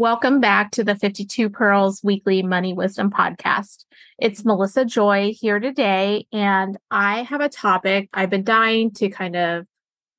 Welcome back to the 52 Pearls Weekly Money Wisdom Podcast. It's Melissa Joy here today, and I have a topic I've been dying to kind of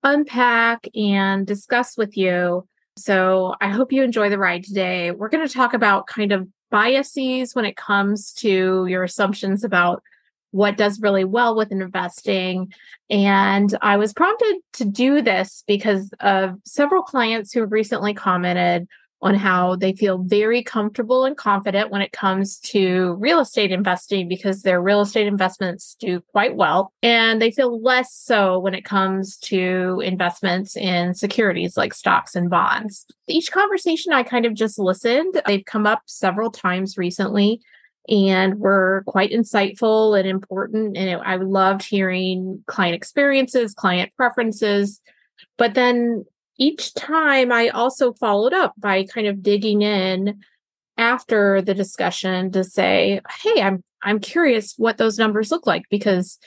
unpack and discuss with you. So I hope you enjoy the ride today. We're going to talk about kind of biases when it comes to your assumptions about what does really well with investing. And I was prompted to do this because of several clients who recently commented on how they feel very comfortable and confident when it comes to real estate investing because their real estate investments do quite well. And they feel less so when it comes to investments in securities like stocks and bonds. Each conversation I kind of just listened, they've come up several times recently and were quite insightful and important. And I loved hearing client experiences, client preferences. But then each time I also followed up by kind of digging in after the discussion to say, "Hey, I'm I'm curious what those numbers look like because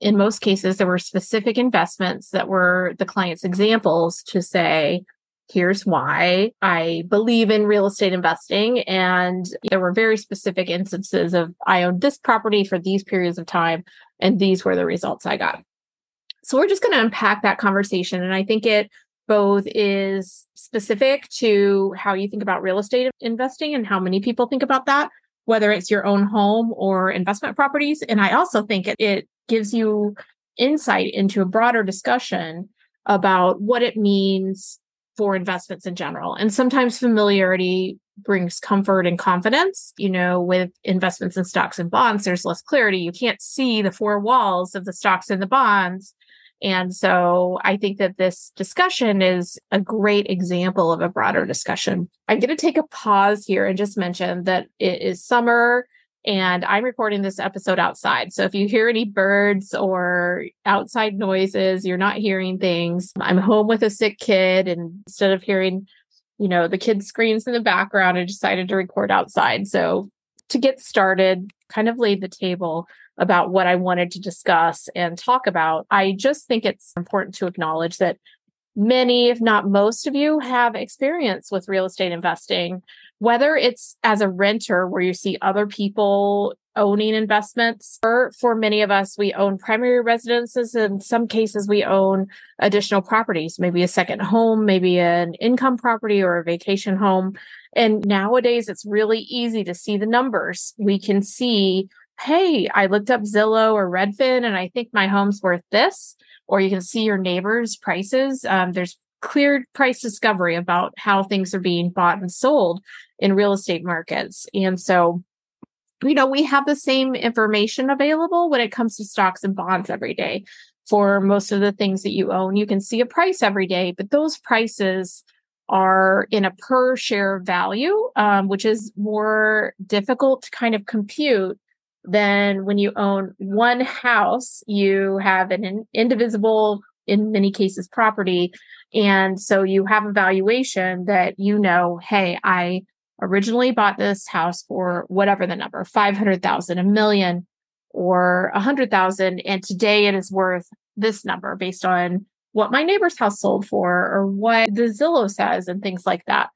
in most cases there were specific investments that were the client's examples to say, here's why I believe in real estate investing. And there were very specific instances of I owned this property for these periods of time, and these were the results I got. So we're just going to unpack that conversation. And I think it both is specific to how you think about real estate investing and how many people think about that, whether it's your own home or investment properties. And I also think it, it gives you insight into a broader discussion about what it means for investments in general. And sometimes familiarity brings comfort and confidence. You know, with investments in stocks and bonds, there's less clarity. You can't see the four walls of the stocks and the bonds. And so I think that this discussion is a great example of a broader discussion. I'm going to take a pause here and just mention that it is summer and I'm recording this episode outside. So if you hear any birds or outside noises, you're not hearing things. I'm home with a sick kid and instead of hearing, you know, the kid screams in the background, I decided to record outside. So to get started, kind of laid the table about what I wanted to discuss and talk about. I just think it's important to acknowledge that many, if not most of you, have experience with real estate investing, whether it's as a renter where you see other people owning investments, or for many of us, we own primary residences. In some cases, we own additional properties, maybe a second home, maybe an income property or a vacation home. And nowadays, it's really easy to see the numbers. We can see hey, I looked up Zillow or Redfin and I think my home's worth this. Or you can see your neighbor's prices. Um, there's clear price discovery about how things are being bought and sold in real estate markets. And so, you know, we have the same information available when it comes to stocks and bonds every day. For most of the things that you own, you can see a price every day, but those prices are in a per share value, um, which is more difficult to kind of compute then when you own one house, you have an indivisible, in many cases, property. And so you have a valuation that you know, hey, I originally bought this house for whatever the number, 500,000, a million or a hundred thousand. And today it is worth this number based on what my neighbor's house sold for or what the Zillow says and things like that.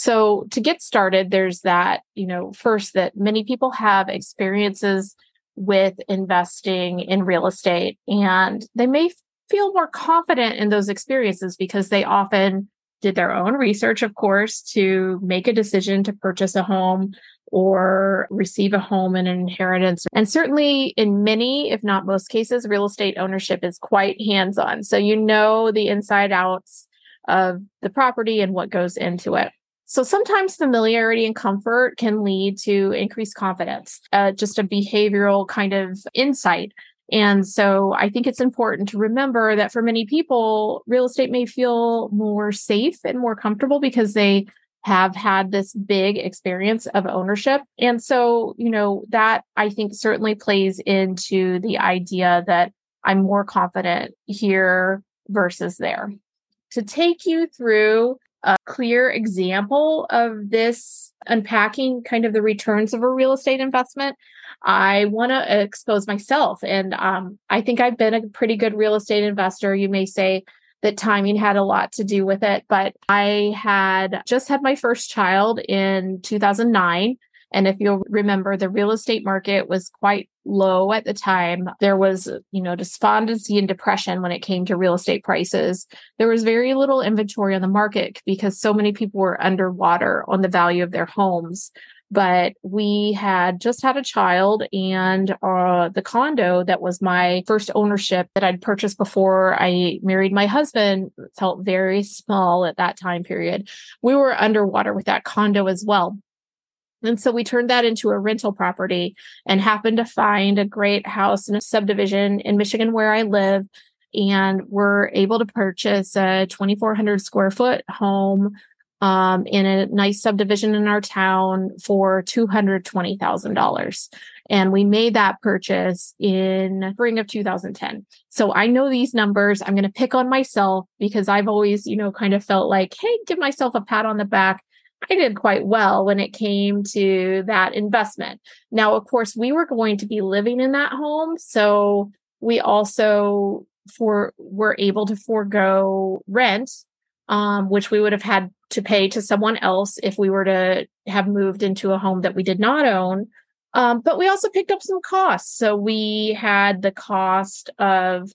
So to get started, there's that, you know, first that many people have experiences with investing in real estate and they may feel more confident in those experiences because they often did their own research, of course, to make a decision to purchase a home or receive a home in an inheritance. And certainly in many, if not most cases, real estate ownership is quite hands on. So you know the inside outs of the property and what goes into it. So sometimes familiarity and comfort can lead to increased confidence, uh, just a behavioral kind of insight And so I think it's important to remember that for many people, real estate may feel more safe and more comfortable because they have had this big experience of ownership. And so, you know, that I think certainly plays into the idea that I'm more confident here versus there. To take you through a clear example of this unpacking kind of the returns of a real estate investment, I want to expose myself. And um, I think I've been a pretty good real estate investor. You may say that timing had a lot to do with it, but I had just had my first child in 2009. And if you'll remember, the real estate market was quite low at the time. There was, you know, despondency and depression when it came to real estate prices. There was very little inventory on the market because so many people were underwater on the value of their homes. But we had just had a child, and uh, the condo that was my first ownership that I'd purchased before I married my husband felt very small at that time period. We were underwater with that condo as well. And so we turned that into a rental property and happened to find a great house in a subdivision in Michigan where I live. And we're able to purchase a 2,400 square foot home um, in a nice subdivision in our town for $220,000. And we made that purchase in spring of 2010. So I know these numbers. I'm going to pick on myself because I've always, you know, kind of felt like, hey, give myself a pat on the back I did quite well when it came to that investment. Now, of course, we were going to be living in that home. So we also for were able to forego rent, um, which we would have had to pay to someone else if we were to have moved into a home that we did not own. Um, but we also picked up some costs. So we had the cost of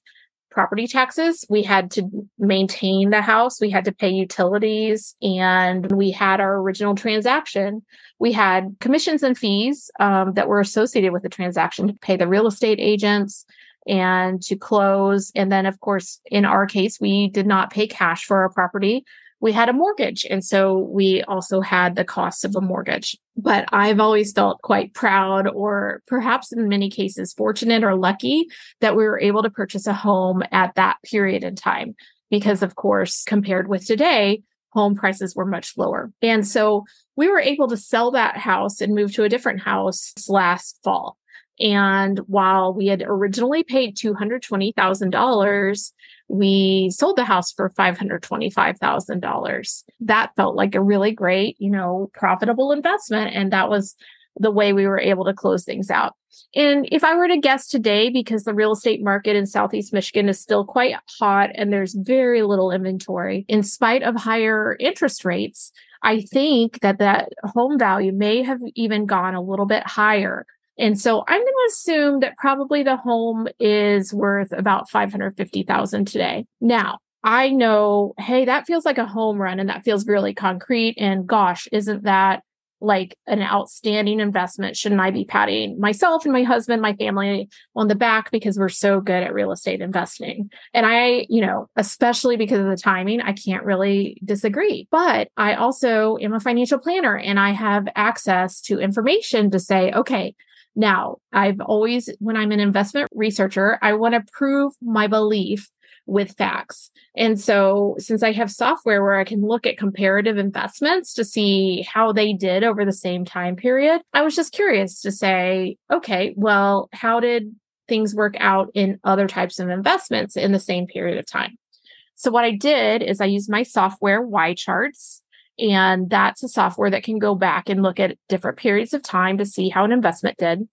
property taxes. We had to maintain the house. We had to pay utilities and we had our original transaction. We had commissions and fees um, that were associated with the transaction to pay the real estate agents and to close. And then, of course, in our case, we did not pay cash for our property we had a mortgage. And so we also had the costs of a mortgage. But I've always felt quite proud, or perhaps in many cases, fortunate or lucky that we were able to purchase a home at that period in time. Because, of course, compared with today, home prices were much lower. And so we were able to sell that house and move to a different house last fall. And while we had originally paid $220,000, we sold the house for $525,000. That felt like a really great, you know, profitable investment. And that was the way we were able to close things out. And if I were to guess today, because the real estate market in Southeast Michigan is still quite hot and there's very little inventory, in spite of higher interest rates, I think that that home value may have even gone a little bit higher and so I'm going to assume that probably the home is worth about 550,000 today. Now, I know, hey, that feels like a home run and that feels really concrete and gosh, isn't that like an outstanding investment? Shouldn't I be patting myself and my husband, my family on the back because we're so good at real estate investing? And I, you know, especially because of the timing, I can't really disagree. But I also am a financial planner and I have access to information to say, okay, now, I've always, when I'm an investment researcher, I want to prove my belief with facts. And so, since I have software where I can look at comparative investments to see how they did over the same time period, I was just curious to say, okay, well, how did things work out in other types of investments in the same period of time? So, what I did is I used my software, YCharts, and that's a software that can go back and look at different periods of time to see how an investment did.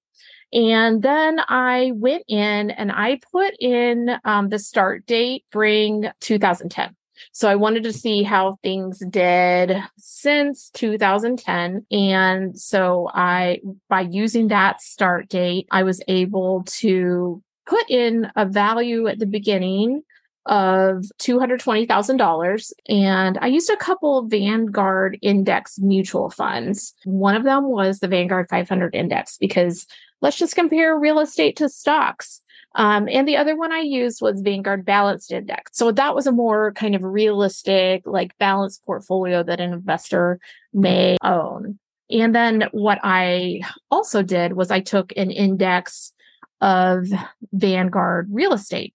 And then I went in and I put in um, the start date, bring 2010. So I wanted to see how things did since 2010. And so I, by using that start date, I was able to put in a value at the beginning of $220,000. And I used a couple Vanguard index mutual funds. One of them was the Vanguard 500 index because let's just compare real estate to stocks. Um, and the other one I used was Vanguard Balanced Index. So that was a more kind of realistic, like balanced portfolio that an investor may own. And then what I also did was I took an index of Vanguard real estate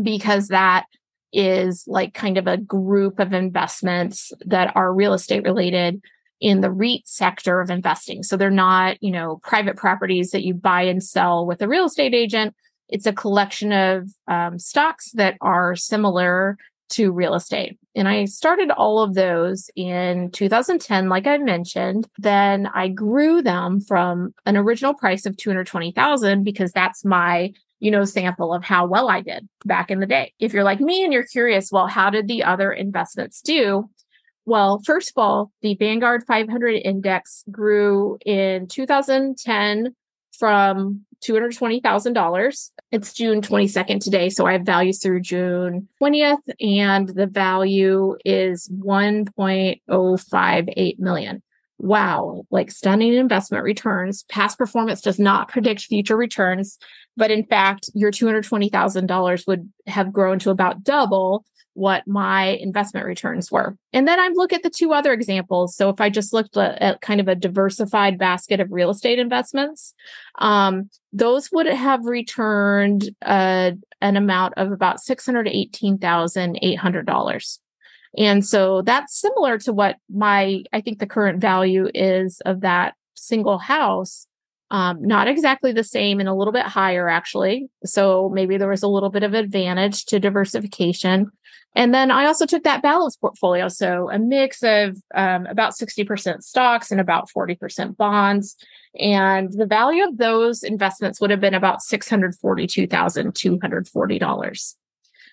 because that is like kind of a group of investments that are real estate related in the REIT sector of investing. So they're not, you know, private properties that you buy and sell with a real estate agent. It's a collection of um, stocks that are similar to real estate. And I started all of those in 2010, like I mentioned. Then I grew them from an original price of 220,000 because that's my you know, sample of how well I did back in the day. If you're like me and you're curious, well, how did the other investments do? Well, first of all, the Vanguard 500 index grew in 2010 from $220,000. It's June 22nd today. So I have values through June 20th, and the value is 1.058 million wow, like stunning investment returns. Past performance does not predict future returns, but in fact, your $220,000 would have grown to about double what my investment returns were. And then I look at the two other examples. So if I just looked at, kind of a diversified basket of real estate investments, um, those would have returned uh, an amount of about $618,800. And so that's similar to what my, I think the current value is of that single house. Um, not exactly the same and a little bit higher, actually. So maybe there was a little bit of advantage to diversification. And then I also took that balanced portfolio. So a mix of um, about 60% stocks and about 40% bonds. And the value of those investments would have been about $642,240.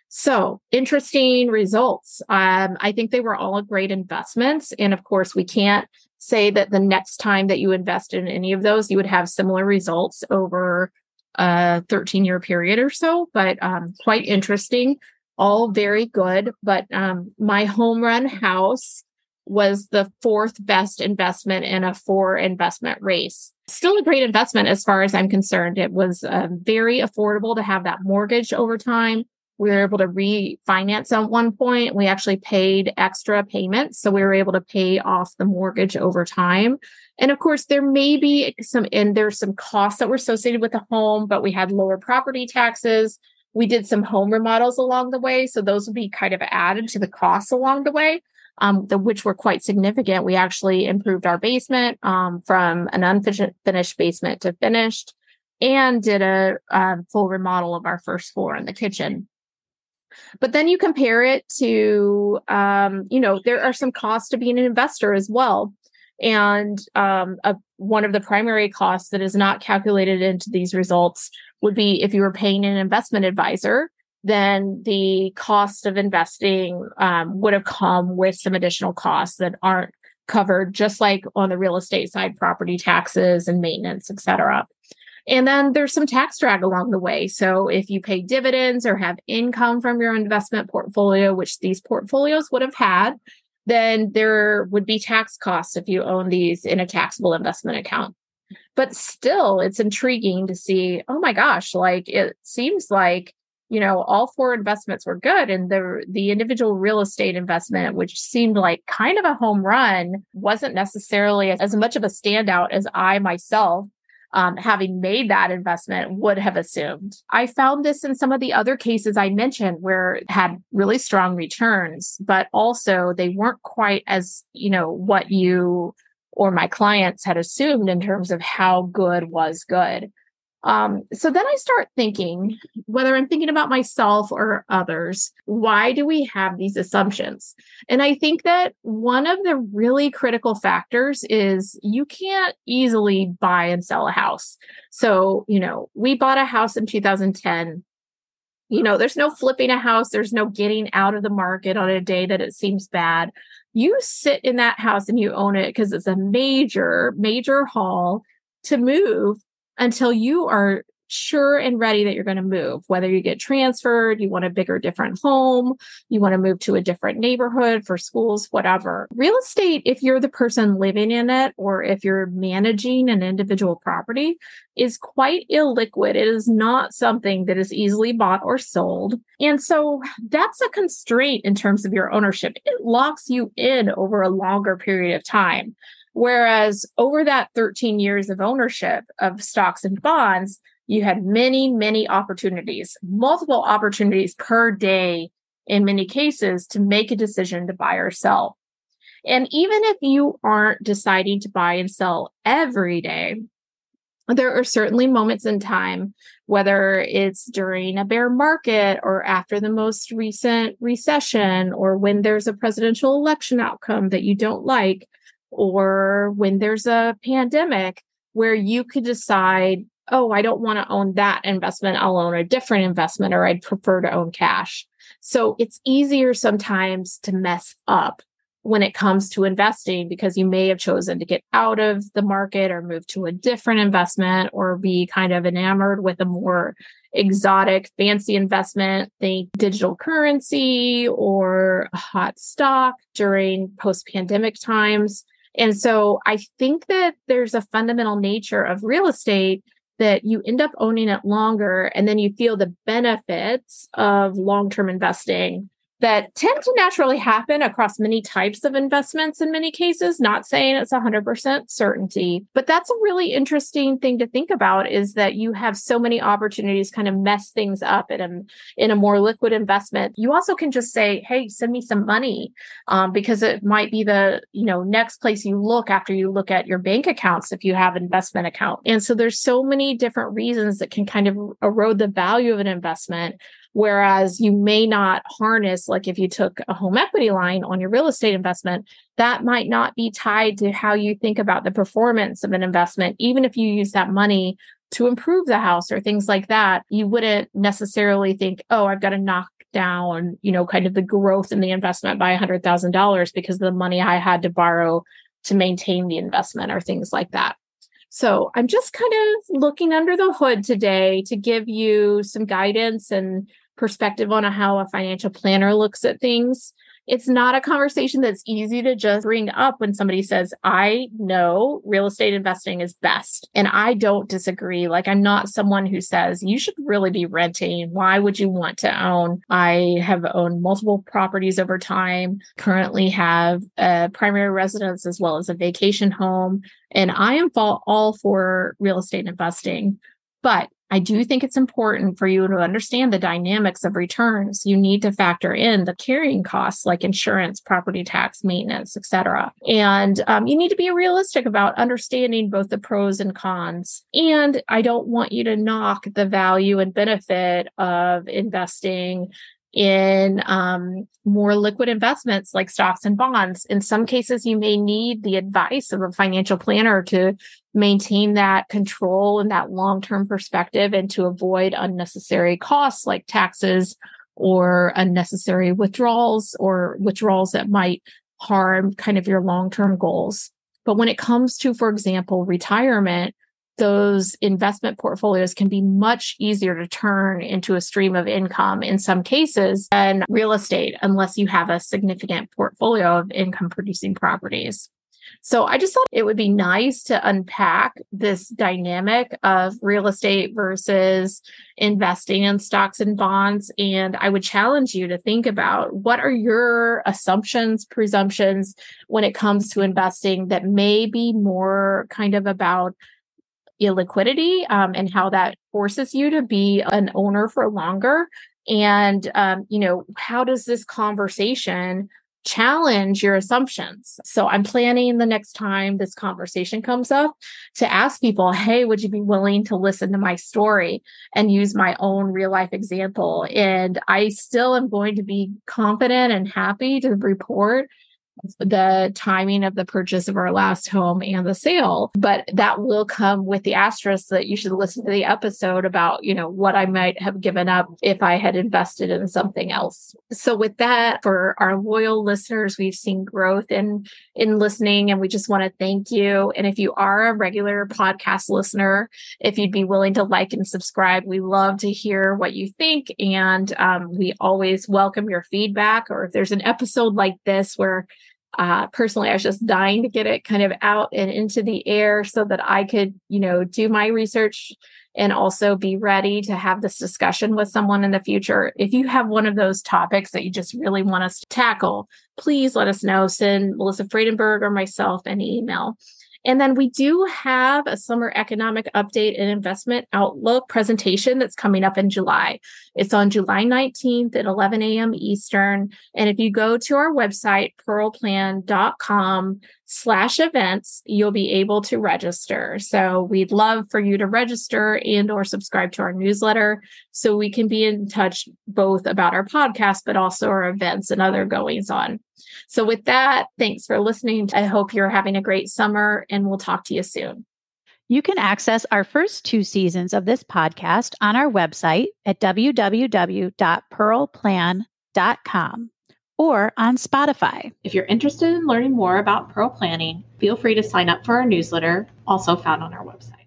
So interesting results. Um, I think they were all great investments. And of course, we can't say that the next time that you invest in any of those, you would have similar results over a 13 year period or so, but um, quite interesting. All very good. But um, my home run house was the fourth best investment in a four investment race. Still a great investment as far as I'm concerned. It was uh, very affordable to have that mortgage over time we were able to refinance at one point. We actually paid extra payments. So we were able to pay off the mortgage over time. And of course, there may be some, and there's some costs that were associated with the home, but we had lower property taxes. We did some home remodels along the way. So those would be kind of added to the costs along the way. Um, the, which were quite significant. We actually improved our basement um, from an unfinished basement to finished and did a, a full remodel of our first floor in the kitchen. But then you compare it to, um, you know, there are some costs to being an investor as well. And um, a, one of the primary costs that is not calculated into these results would be if you were paying an investment advisor, then the cost of investing um, would have come with some additional costs that aren't covered, just like on the real estate side, property taxes and maintenance, et cetera. And then there's some tax drag along the way. So if you pay dividends or have income from your investment portfolio, which these portfolios would have had, then there would be tax costs if you own these in a taxable investment account. But still, it's intriguing to see, oh my gosh, like it seems like you know all four investments were good and the the individual real estate investment which seemed like kind of a home run wasn't necessarily as much of a standout as i myself um, having made that investment would have assumed. I found this in some of the other cases I mentioned where had really strong returns, but also they weren't quite as, you know, what you or my clients had assumed in terms of how good was good. Um, so then I start thinking, whether I'm thinking about myself or others, why do we have these assumptions? And I think that one of the really critical factors is you can't easily buy and sell a house. So, you know, we bought a house in 2010. You know, there's no flipping a house, there's no getting out of the market on a day that it seems bad. You sit in that house and you own it because it's a major, major haul to move until you are sure and ready that you're going to move, whether you get transferred, you want a bigger, different home, you want to move to a different neighborhood for schools, whatever. Real estate, if you're the person living in it or if you're managing an individual property, is quite illiquid. It is not something that is easily bought or sold. And so that's a constraint in terms of your ownership. It locks you in over a longer period of time. Whereas over that 13 years of ownership of stocks and bonds, you had many, many opportunities, multiple opportunities per day in many cases to make a decision to buy or sell. And even if you aren't deciding to buy and sell every day, there are certainly moments in time, whether it's during a bear market or after the most recent recession, or when there's a presidential election outcome that you don't like, or when there's a pandemic, where you could decide, oh, I don't want to own that investment. I'll own a different investment, or I'd prefer to own cash. So it's easier sometimes to mess up when it comes to investing because you may have chosen to get out of the market or move to a different investment or be kind of enamored with a more exotic, fancy investment, think digital currency or a hot stock during post pandemic times. And so I think that there's a fundamental nature of real estate that you end up owning it longer and then you feel the benefits of long term investing that tend to naturally happen across many types of investments in many cases not saying it's 100% certainty but that's a really interesting thing to think about is that you have so many opportunities kind of mess things up in a, in a more liquid investment. You also can just say hey send me some money um, because it might be the you know next place you look after you look at your bank accounts if you have an investment account. And so there's so many different reasons that can kind of erode the value of an investment Whereas you may not harness, like if you took a home equity line on your real estate investment, that might not be tied to how you think about the performance of an investment. Even if you use that money to improve the house or things like that, you wouldn't necessarily think, oh, I've got to knock down, you know, kind of the growth in the investment by $100,000 because the money I had to borrow to maintain the investment or things like that. So I'm just kind of looking under the hood today to give you some guidance and perspective on how a financial planner looks at things it's not a conversation that's easy to just bring up when somebody says, I know real estate investing is best. And I don't disagree. Like, I'm not someone who says you should really be renting. Why would you want to own? I have owned multiple properties over time, currently have a primary residence as well as a vacation home. And I am all for real estate investing. But I do think it's important for you to understand the dynamics of returns. You need to factor in the carrying costs like insurance, property tax, maintenance, etc. And um, you need to be realistic about understanding both the pros and cons. And I don't want you to knock the value and benefit of investing in um, more liquid investments like stocks and bonds. In some cases, you may need the advice of a financial planner to maintain that control and that long term perspective and to avoid unnecessary costs like taxes or unnecessary withdrawals or withdrawals that might harm kind of your long term goals. But when it comes to, for example, retirement, those investment portfolios can be much easier to turn into a stream of income in some cases than real estate, unless you have a significant portfolio of income producing properties. So I just thought it would be nice to unpack this dynamic of real estate versus investing in stocks and bonds. And I would challenge you to think about what are your assumptions, presumptions when it comes to investing that may be more kind of about illiquidity um, and how that forces you to be an owner for longer. And um, you know how does this conversation challenge your assumptions? So i'm planning the next time this conversation comes up to ask people hey would you be willing to listen to my story and use my own real life example? And i still am going to be confident and happy to report the timing of the purchase of our last home and the sale. But that will come with the asterisk that you should listen to the episode about, you know, what I might have given up if I had invested in something else. So with that, for our loyal listeners, we've seen growth in in listening and we just want to thank you. And if you are a regular podcast listener, if you'd be willing to like and subscribe, we love to hear what you think. And um, we always welcome your feedback or if there's an episode like this where uh, personally, I was just dying to get it kind of out and into the air so that I could, you know, do my research and also be ready to have this discussion with someone in the future. If you have one of those topics that you just really want us to tackle, please let us know. Send Melissa Friedenberg or myself an email. And then we do have a summer economic update and investment outlook presentation that's coming up in July. It's on July 19th at 11 a.m. Eastern. And if you go to our website, pearlplan.com slash events, you'll be able to register. So we'd love for you to register and or subscribe to our newsletter so we can be in touch both about our podcast, but also our events and other goings on. So, with that, thanks for listening. I hope you're having a great summer and we'll talk to you soon. You can access our first two seasons of this podcast on our website at www.pearlplan.com or on Spotify. If you're interested in learning more about Pearl Planning, feel free to sign up for our newsletter, also found on our website.